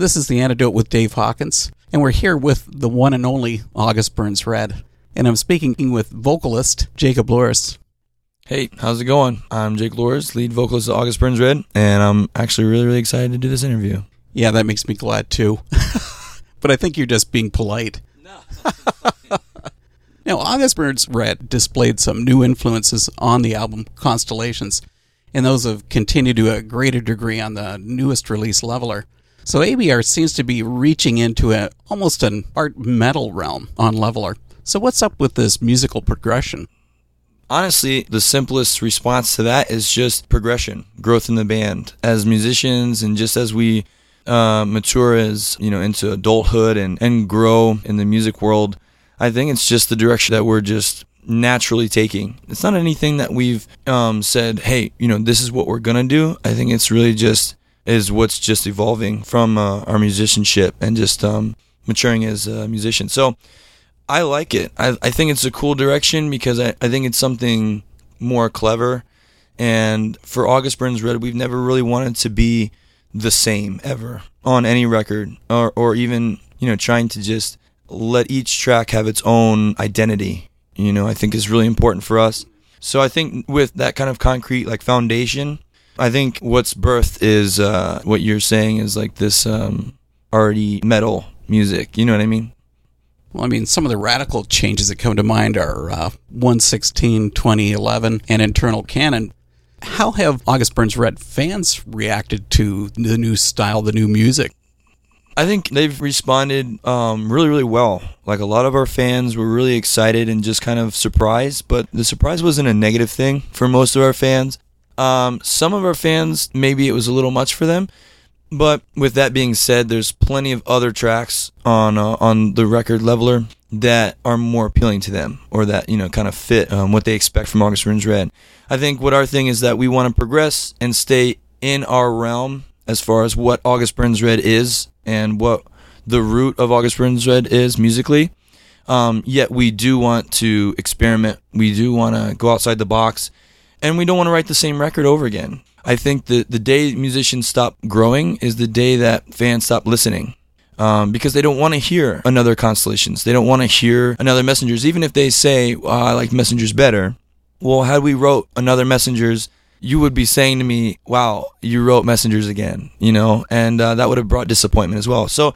This is The Antidote with Dave Hawkins, and we're here with the one and only August Burns Red. And I'm speaking with vocalist Jacob Luhrs. Hey, how's it going? I'm Jake Luhrs, lead vocalist of August Burns Red, and I'm actually really, really excited to do this interview. Yeah, that makes me glad too. but I think you're just being polite. No. now, August Burns Red displayed some new influences on the album Constellations, and those have continued to a greater degree on the newest release Leveler. So ABR seems to be reaching into a almost an art metal realm on Leveler. So what's up with this musical progression? Honestly, the simplest response to that is just progression, growth in the band as musicians, and just as we uh, mature as you know into adulthood and and grow in the music world. I think it's just the direction that we're just naturally taking. It's not anything that we've um, said, hey, you know, this is what we're gonna do. I think it's really just is what's just evolving from uh, our musicianship and just um, maturing as a musician. So I like it. I, I think it's a cool direction because I, I think it's something more clever. And for August Burns Red, we've never really wanted to be the same ever on any record or, or even, you know, trying to just let each track have its own identity, you know, I think is really important for us. So I think with that kind of concrete like foundation, I think what's birthed is uh, what you're saying is like this um, already metal music. You know what I mean? Well, I mean, some of the radical changes that come to mind are uh, 116, 2011, and Internal Cannon. How have August Burns Red fans reacted to the new style, the new music? I think they've responded um, really, really well. Like a lot of our fans were really excited and just kind of surprised, but the surprise wasn't a negative thing for most of our fans. Um, some of our fans, maybe it was a little much for them. But with that being said, there's plenty of other tracks on uh, on the record leveler that are more appealing to them, or that you know kind of fit um, what they expect from August Burns Red. I think what our thing is that we want to progress and stay in our realm as far as what August Burns Red is and what the root of August Burns Red is musically. Um, yet we do want to experiment. We do want to go outside the box and we don't want to write the same record over again. I think the the day musicians stop growing is the day that fans stop listening. Um, because they don't want to hear another constellations. They don't want to hear another messengers, even if they say, oh, "I like messengers better." Well, had we wrote another messengers, you would be saying to me, "Wow, you wrote messengers again," you know, and uh, that would have brought disappointment as well. So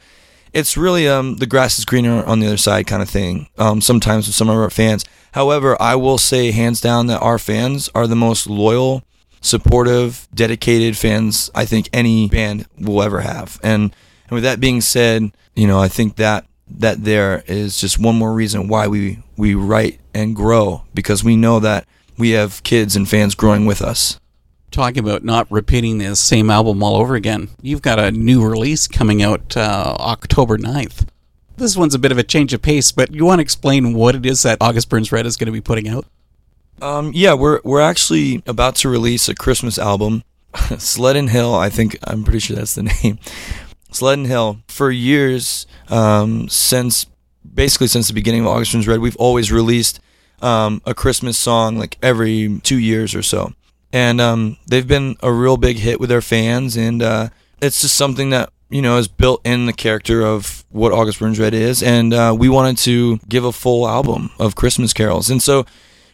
it's really um, the grass is greener on the other side kind of thing. Um, sometimes with some of our fans. However, I will say hands down that our fans are the most loyal, supportive, dedicated fans I think any band will ever have. And, and with that being said, you know, I think that that there is just one more reason why we we write and grow because we know that we have kids and fans growing with us talking about not repeating the same album all over again. You've got a new release coming out uh, October 9th. This one's a bit of a change of pace, but you want to explain what it is that August Burns Red is going to be putting out? Um, yeah, we're we're actually about to release a Christmas album. Sleddin' Hill, I think I'm pretty sure that's the name. Sleddin' Hill. For years, um, since basically since the beginning of August Burns Red, we've always released um, a Christmas song like every two years or so and um, they've been a real big hit with their fans, and uh, it's just something that you know is built in the character of what August Burns Red is, and uh, we wanted to give a full album of Christmas carols, and so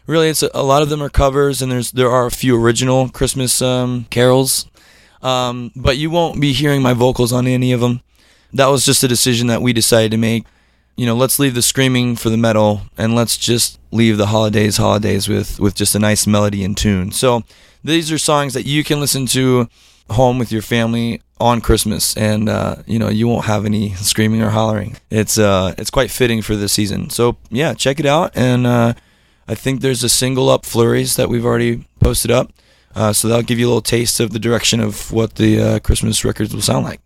really it's a, a, lot of them are covers, and there's there are a few original Christmas um, carols, um, but you won't be hearing my vocals on any of them. That was just a decision that we decided to make. You know, let's leave the screaming for the metal, and let's just leave the holidays holidays with with just a nice melody and tune. So these are songs that you can listen to home with your family on Christmas, and uh, you know you won't have any screaming or hollering. It's uh, it's quite fitting for this season. So yeah, check it out. And uh, I think there's a single up flurries that we've already posted up, uh, so that'll give you a little taste of the direction of what the uh, Christmas records will sound like.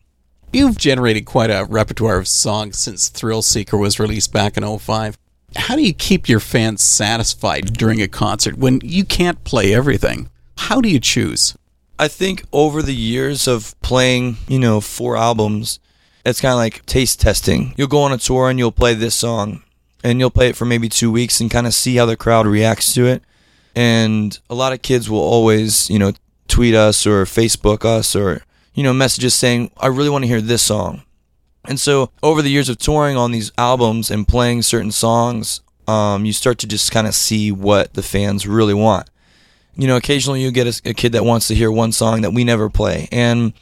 You've generated quite a repertoire of songs since Thrill Seeker was released back in 05. How do you keep your fans satisfied during a concert when you can't play everything? How do you choose? I think over the years of playing, you know, four albums, it's kind of like taste testing. You'll go on a tour and you'll play this song and you'll play it for maybe two weeks and kind of see how the crowd reacts to it. And a lot of kids will always, you know, tweet us or Facebook us or, you know, messages saying, I really want to hear this song. And so over the years of touring on these albums and playing certain songs, um, you start to just kind of see what the fans really want. You know, occasionally you get a, a kid that wants to hear one song that we never play. And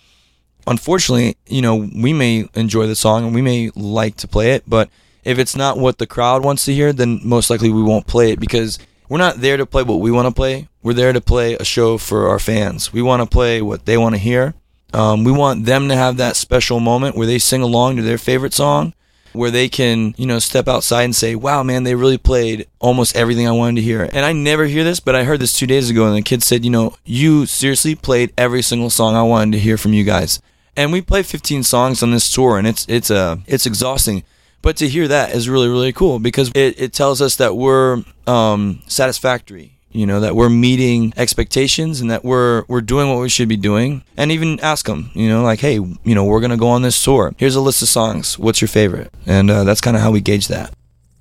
unfortunately, you know, we may enjoy the song and we may like to play it, but if it's not what the crowd wants to hear, then most likely we won't play it because we're not there to play what we want to play. We're there to play a show for our fans. We want to play what they want to hear. Um, we want them to have that special moment where they sing along to their favorite song, where they can, you know, step outside and say, wow, man, they really played almost everything I wanted to hear. And I never hear this, but I heard this two days ago, and the kid said, you know, you seriously played every single song I wanted to hear from you guys. And we play 15 songs on this tour, and it's it's uh, it's exhausting. But to hear that is really really cool because it, it tells us that we're um, satisfactory you know that we're meeting expectations and that we're we're doing what we should be doing and even ask them you know like hey you know we're gonna go on this tour. Here's a list of songs. What's your favorite? And uh, that's kind of how we gauge that.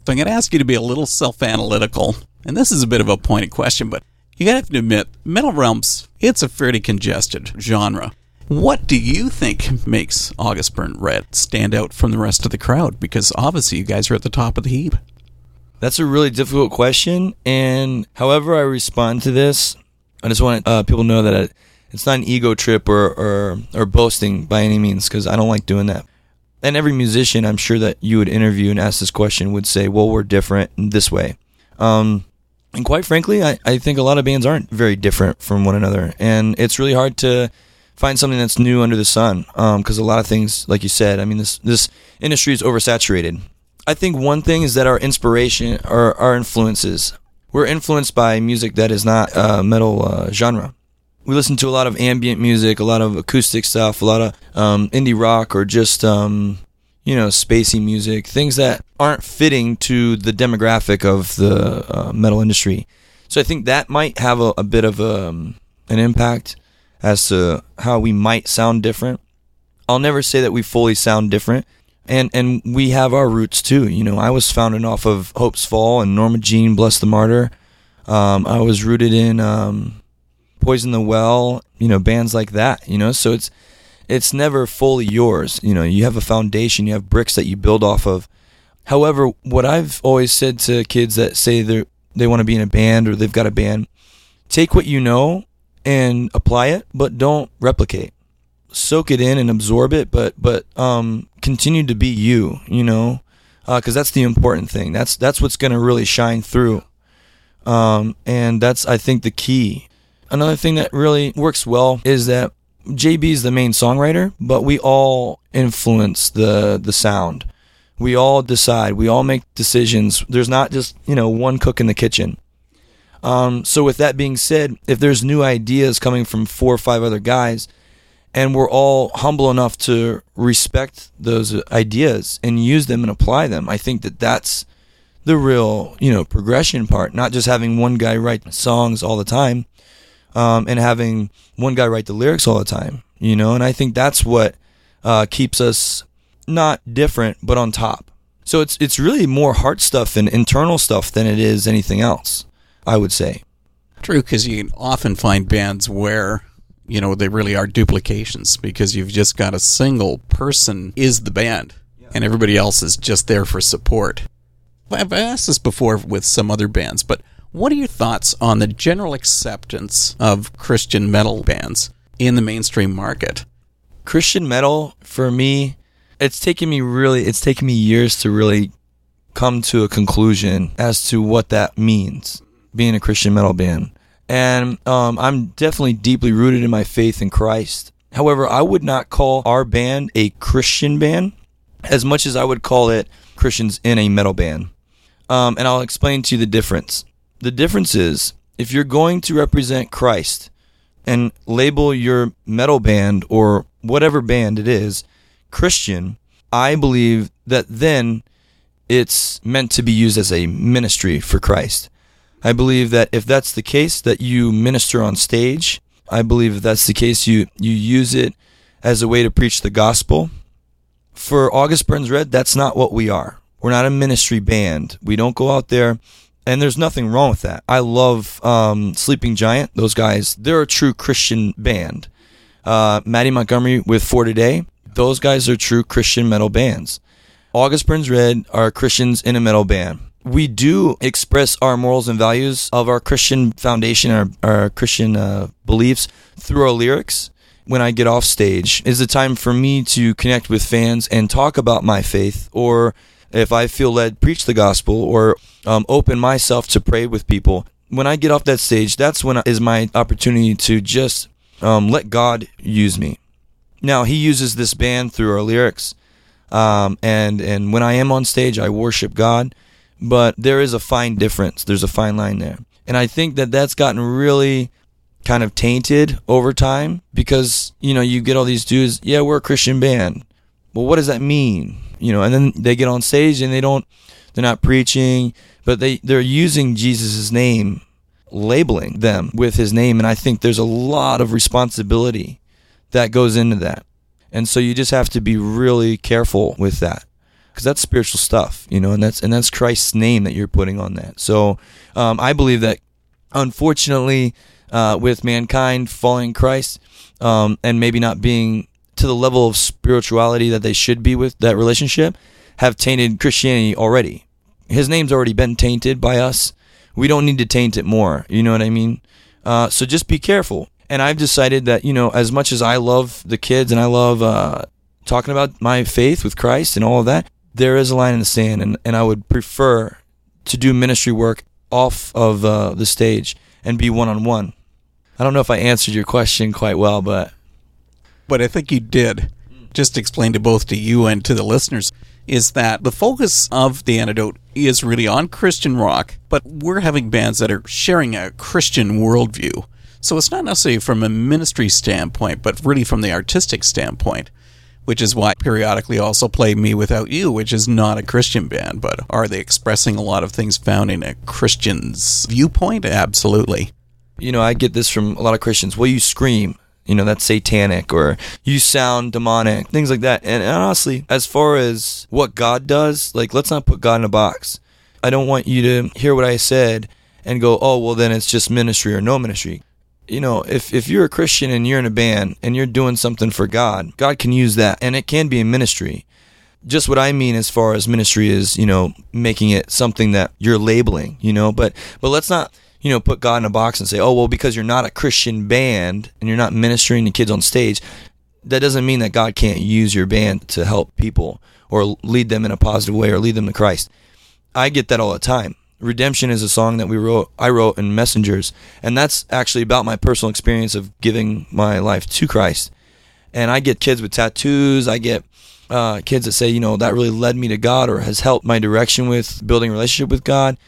So i'm gonna ask you to be a little self-analytical and this is a bit of a pointed question but you gotta have to admit metal realms it's a fairly congested genre. What do you think makes August Burns Red stand out from the rest of the crowd? Because obviously you guys are at the top of the heap that's a really difficult question. And however I respond to this, I just want uh, people to know that it's not an ego trip or, or, or boasting by any means, because I don't like doing that. And every musician, I'm sure that you would interview and ask this question would say, well, we're different this way. Um, and quite frankly, I, I think a lot of bands aren't very different from one another. And it's really hard to find something that's new under the sun. Because um, a lot of things, like you said, I mean, this, this industry is oversaturated. I think one thing is that our inspiration or our influences. We're influenced by music that is not uh, metal uh, genre. We listen to a lot of ambient music, a lot of acoustic stuff, a lot of um, indie rock, or just um, you know spacey music, things that aren't fitting to the demographic of the uh, metal industry. So I think that might have a, a bit of a, um, an impact as to how we might sound different. I'll never say that we fully sound different and and we have our roots too. You know, I was founded off of Hopesfall and Norma Jean, Bless the Martyr. Um, I was rooted in um, Poison the Well. You know, bands like that. You know, so it's it's never fully yours. You know, you have a foundation, you have bricks that you build off of. However, what I've always said to kids that say they they want to be in a band or they've got a band, take what you know and apply it, but don't replicate soak it in and absorb it, but but um, continue to be you. You know, because uh, that's the important thing. That's that's what's going to really shine through, um, and that's I think the key. Another thing that really works well is that JB is the main songwriter, but we all influence the the sound. We all decide. We all make decisions. There's not just you know one cook in the kitchen. Um, so with that being said, if there's new ideas coming from four or five other guys, and we're all humble enough to respect those ideas and use them and apply them. I think that that's the real, you know, progression part, not just having one guy write songs all the time um, and having one guy write the lyrics all the time, you know, and I think that's what uh, keeps us not different, but on top. So it's, it's really more heart stuff and internal stuff than it is anything else, I would say. True, because you often find bands where you know, they really are duplications because you've just got a single person is the band and everybody else is just there for support. I've asked this before with some other bands, but what are your thoughts on the general acceptance of Christian metal bands in the mainstream market? Christian metal, for me, it's taken me really, it's taken me years to really come to a conclusion as to what that means, being a Christian metal band and um, I'm definitely deeply rooted in my faith in Christ. However, I would not call our band a Christian band as much as I would call it Christians in a metal band. Um, and I'll explain to you the difference. The difference is if you're going to represent Christ and label your metal band or whatever band it is Christian, I believe that then it's meant to be used as a ministry for Christ. I believe that if that's the case, that you minister on stage. I believe if that's the case, you you use it as a way to preach the gospel. For August Burns Red, that's not what we are. We're not a ministry band. We don't go out there, and there's nothing wrong with that. I love um, Sleeping Giant. Those guys, they're a true Christian band. Uh, Mattie Montgomery with For Today, Those guys are true Christian metal bands. August Burns Red are Christians in a metal band. We do express our morals and values of our Christian foundation, our, our Christian uh, beliefs through our lyrics. When I get off stage, is the time for me to connect with fans and talk about my faith, or if I feel led, preach the gospel, or um, open myself to pray with people. When I get off that stage, that's when is my opportunity to just um, let God use me. Now He uses this band through our lyrics, um, and and when I am on stage, I worship God. But there is a fine difference. There's a fine line there, and I think that that's gotten really kind of tainted over time because you know you get all these dudes. Yeah, we're a Christian band. Well, what does that mean? You know, and then they get on stage and they don't. They're not preaching, but they they're using Jesus' name, labeling them with His name, and I think there's a lot of responsibility that goes into that. And so you just have to be really careful with that because that's spiritual stuff, you know, and that's and that's Christ's name that you're putting on that. So um, I believe that, unfortunately, uh, with mankind following Christ um, and maybe not being to the level of spirituality that they should be with that relationship, have tainted Christianity already. His name's already been tainted by us. We don't need to taint it more. You know what I mean? Uh, so just be careful and I've decided that you know, as much as I love the kids and I love uh, talking about my faith with Christ and all of that, there is a line in the sand, and, and I would prefer to do ministry work off of uh, the stage and be one on one. I don't know if I answered your question quite well, but but I think you did. Just explain to both to you and to the listeners is that the focus of the antidote is really on Christian rock, but we're having bands that are sharing a Christian worldview. So it's not necessarily from a ministry standpoint, but really from the artistic standpoint, which is why periodically also play mewithoutYou, which is not a Christian band, but are they expressing a lot of things found in a Christian's viewpoint? Absolutely. You know, I get this from a lot of Christians. Well, you scream. You know, that's satanic, or you sound demonic, things like that. And honestly, as far as what God does, like, let's not put God in a box. I don't want you to hear what I said and go, oh, well, then it's just ministry or no ministry you know, if, if you're a Christian and you're in a band and you're doing something for God, God can use that and it can be a ministry. Just what I mean as far as ministry is, you know, making it something that you're labeling, you know, but but let's not, you know, put God in a box and say, "Oh, well because you're not a Christian band and you're not ministering to kids on stage, that doesn't mean that God can't use your band to help people or lead them in a positive way or lead them to Christ." I get that all the time. Redemption is a song that we wrote I wrote in Messengers and that's actually about my personal experience of giving my life to Christ. And I get kids with tattoos, I get uh, kids that say, you know, that really led me to God or has helped my direction with building a relationship with God.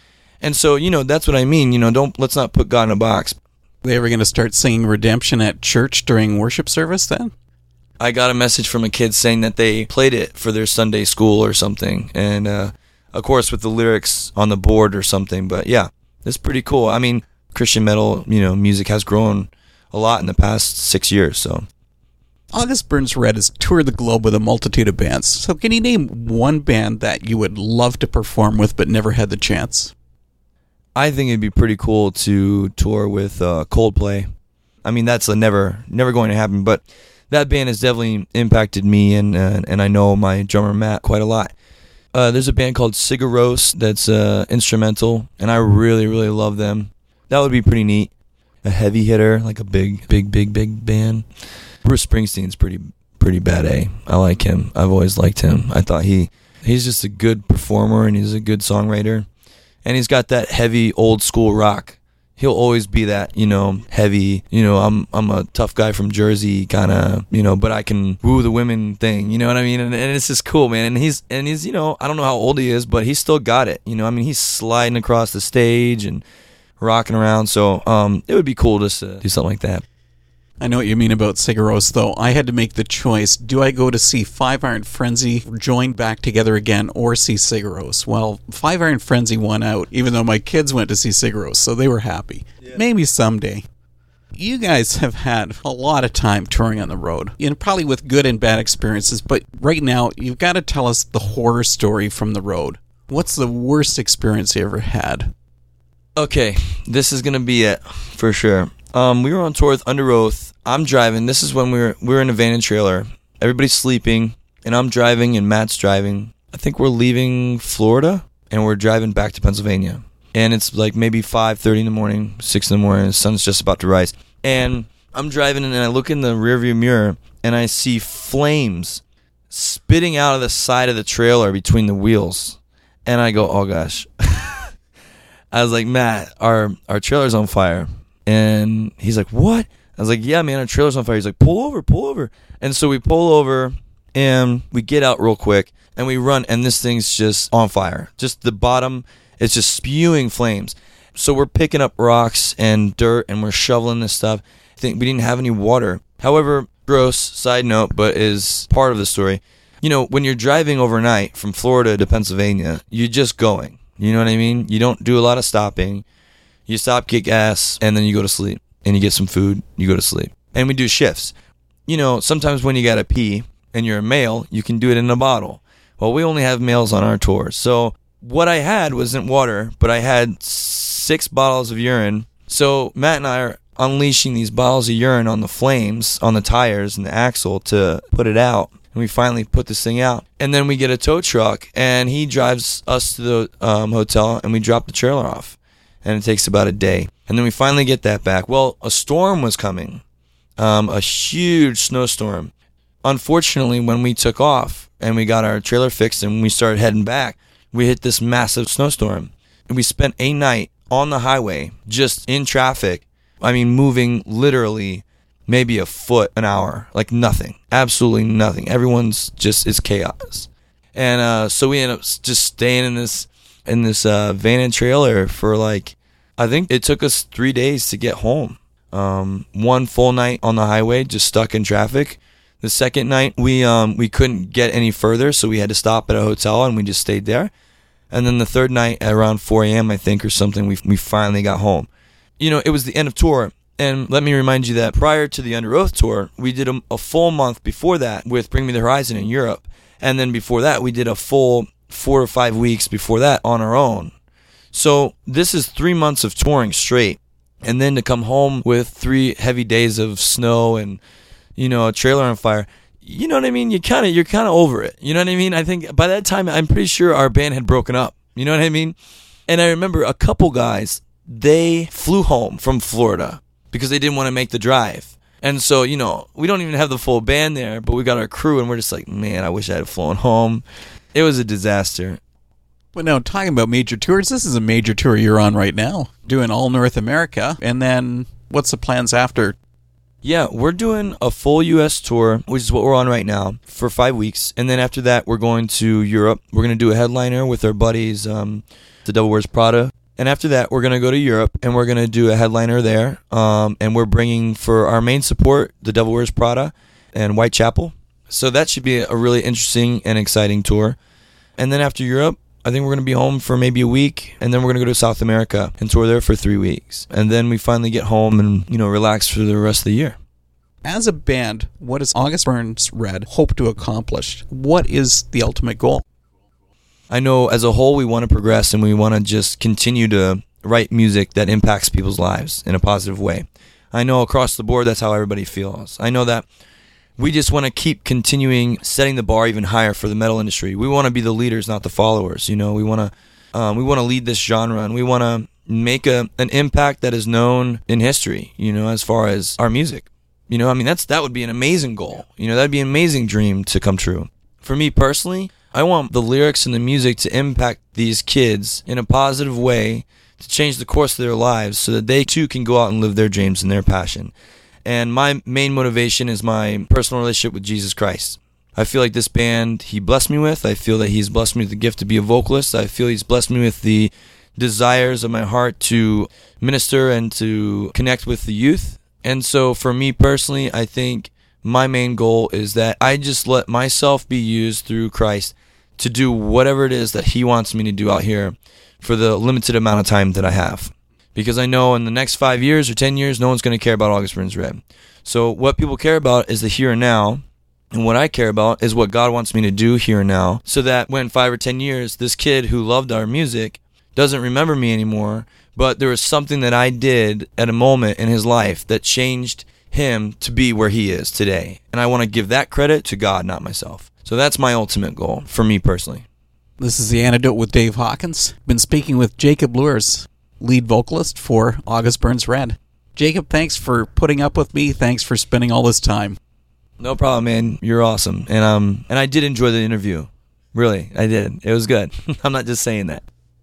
And so, you know, that's what I mean, you know, don't let's not put God in a box. Are they ever going to start singing Redemption at church during worship service then? I got a message from a kid saying that they played it for their Sunday school or something, and uh, of course with the lyrics on the board or something. But yeah, it's pretty cool. I mean, Christian metal, you know, music has grown a lot in the past six years. So. August Burns Red has toured the globe with a multitude of bands. So, can you name one band that you would love to perform with but never had the chance? I think it'd be pretty cool to tour with uh, Coldplay. I mean, that's a never never going to happen, but that band has definitely impacted me and uh, and I know my drummer Matt quite a lot. Uh, there's a band called Sigur Rós that's uh, instrumental, and I really, really love them. That would be pretty neat. A heavy hitter, like a big, big, big, big band. Bruce Springsteen's pretty, pretty bad. A. I like him. I've always liked him. I thought he, he's just a good performer and he's a good songwriter, and he's got that heavy old school rock he'll always be that you know heavy you know i'm i'm a tough guy from jersey kind of you know but i can woo the women thing you know what i mean? And, and, it's just cool man. And he's and he's you know i don't know how old he is but he's still got it you know? I mean he's sliding across the stage and rocking around so um it would be cool just to do something like that I know what you mean about Sigur Rós, though. I had to make the choice. Do I go to see Five Iron Frenzy join back together again or see Sigur Rós? Well, Five Iron Frenzy won out, even though my kids went to see Sigur Rós, so they were happy. Yeah. Maybe someday. You guys have had a lot of time touring on the road, and probably with good and bad experiences, but right now, you've got to tell us the horror story from the road. What's the worst experience you ever had? Okay, this is going to be it for sure. Um, we were on tour with Underoath. I'm driving. This is when we were we were in a van and trailer, everybody's sleeping, and I'm driving and Matt's driving. I think we're leaving Florida and we're driving back to Pennsylvania. And it's like maybe 5:30 in the morning, 6 in the morning, the sun's just about to rise. And I'm driving and I look in the rearview mirror and I see flames spitting out of the side of the trailer between the wheels. And I go, "Oh gosh." I was like, "Matt, our our trailer's on fire." And he's like, "What?" I was like, "Yeah, man, our trailer's on fire." He's like, "Pull over, pull over." And so we pull over and we get out real quick and we run and this thing's just on fire. Just the bottom is just spewing flames. So we're picking up rocks and dirt and we're shoveling this stuff. I think we didn't have any water. However, gross side note, but is part of the story. You know, when you're driving overnight from Florida to Pennsylvania, you're just going. You know what I mean? You don't do a lot of stopping. You stop, kick ass, and then you go to sleep. And you get some food, you go to sleep. And we do shifts. You know, sometimes when you gotta pee and you're a male, you can do it in a bottle. Well, we only have males on our tour. So what I had wasn't water, but I had six bottles of urine. So Matt and I are unleashing these bottles of urine on the flames, on the tires and the axle to put it out. And we finally put this thing out. And then we get a tow truck and he drives us to the um, hotel and we drop the trailer off. And it takes about a day. And then we finally get that back. Well, a storm was coming, um, a huge snowstorm. Unfortunately, when we took off, and we got our trailer fixed and we started heading back, we hit this massive snowstorm. And we spent a night on the highway, just in traffic. I mean, moving literally maybe a foot an hour, like nothing, absolutely nothing. Everyone's just it's chaos. And uh, so we end up just staying in this in this uh, van and trailer for like I think it took us three days to get home. Um, one full night on the highway, just stuck in traffic. The second night we um we couldn't get any further, so we had to stop at a hotel and we just stayed there. And then the third night at around 4 a.m. I think or something, we we finally got home. You know, it was the end of tour. And let me remind you that prior to the Underoath tour, we did a, a full month before that with Bring Me the Horizon in Europe. And then before that, we did a full four or five weeks before that on our own. So this is three months of touring straight. And then to come home with three heavy days of snow and you know, a trailer on fire. You know what I mean? You kind of you're kind of over it. You know what I mean? I think by that time I'm pretty sure our band had broken up. You know what I mean? And I remember a couple guys, they flew home from Florida because they didn't want to make the drive. And so, you know, we don't even have the full band there, but we got our crew and we're just like, man, I wish I had flown home. It was a disaster. But now, talking about major tours, this is a major tour you're on right now, doing all North America. And then what's the plans after? Yeah, we're doing a full US tour, which is what we're on right now, for five weeks. And then after that, we're going to Europe. We're going to do a headliner with our buddies, um, The Devil Wears Prada. And after that, we're going to go to Europe and we're going to do a headliner there. Um, and we're bringing for our main support, The Devil Wears Prada and Whitechapel. So that should be a really interesting and exciting tour. And then after Europe, I think we're going to be home for maybe a week, and then we're going to go to South America and tour there for three weeks. And then we finally get home and, you know, relax for the rest of the year. As a band, what does August Burns Red hope to accomplish? What is the ultimate goal? I know as a whole we want to progress and we want to just continue to write music that impacts people's lives in a positive way. I know across the board that's how everybody feels. I know that we just want to keep continuing setting the bar even higher for the metal industry. We want to be the leaders, not the followers. You know, we want to um, we want to lead this genre, and we want to make a an impact that is known in history. You know, as far as our music. You know, I mean, that's that would be an amazing goal. You know, that'd be an amazing dream to come true. For me personally, I want the lyrics and the music to impact these kids in a positive way to change the course of their lives so that they too can go out and live their dreams and their passion. And my main motivation is my personal relationship with Jesus Christ. I feel like this band he blessed me with. I feel that he's blessed me with the gift to be a vocalist. I feel he's blessed me with the desires of my heart to minister and to connect with the youth. And so for me personally, I think my main goal is that I just let myself be used through Christ to do whatever it is that he wants me to do out here for the limited amount of time that I have because I know in the next five years or 10 years, no one's going to care about August Burns Red. So, what people care about is the here and now. And what I care about is what God wants me to do here and now so that when five or 10 years, this kid who loved our music doesn't remember me anymore, but there was something that I did at a moment in his life that changed him to be where he is today. And I want to give that credit to God, not myself. So that's my ultimate goal for me personally. This is the antidote with Dave Hawkins. Been speaking with Jacob Luhrs, lead vocalist for August Burns Red. Jacob, thanks for putting up with me. Thanks for spending all this time. No problem, man. You're awesome. And um and I did enjoy the interview. Really, I did. It was good. I'm not just saying that.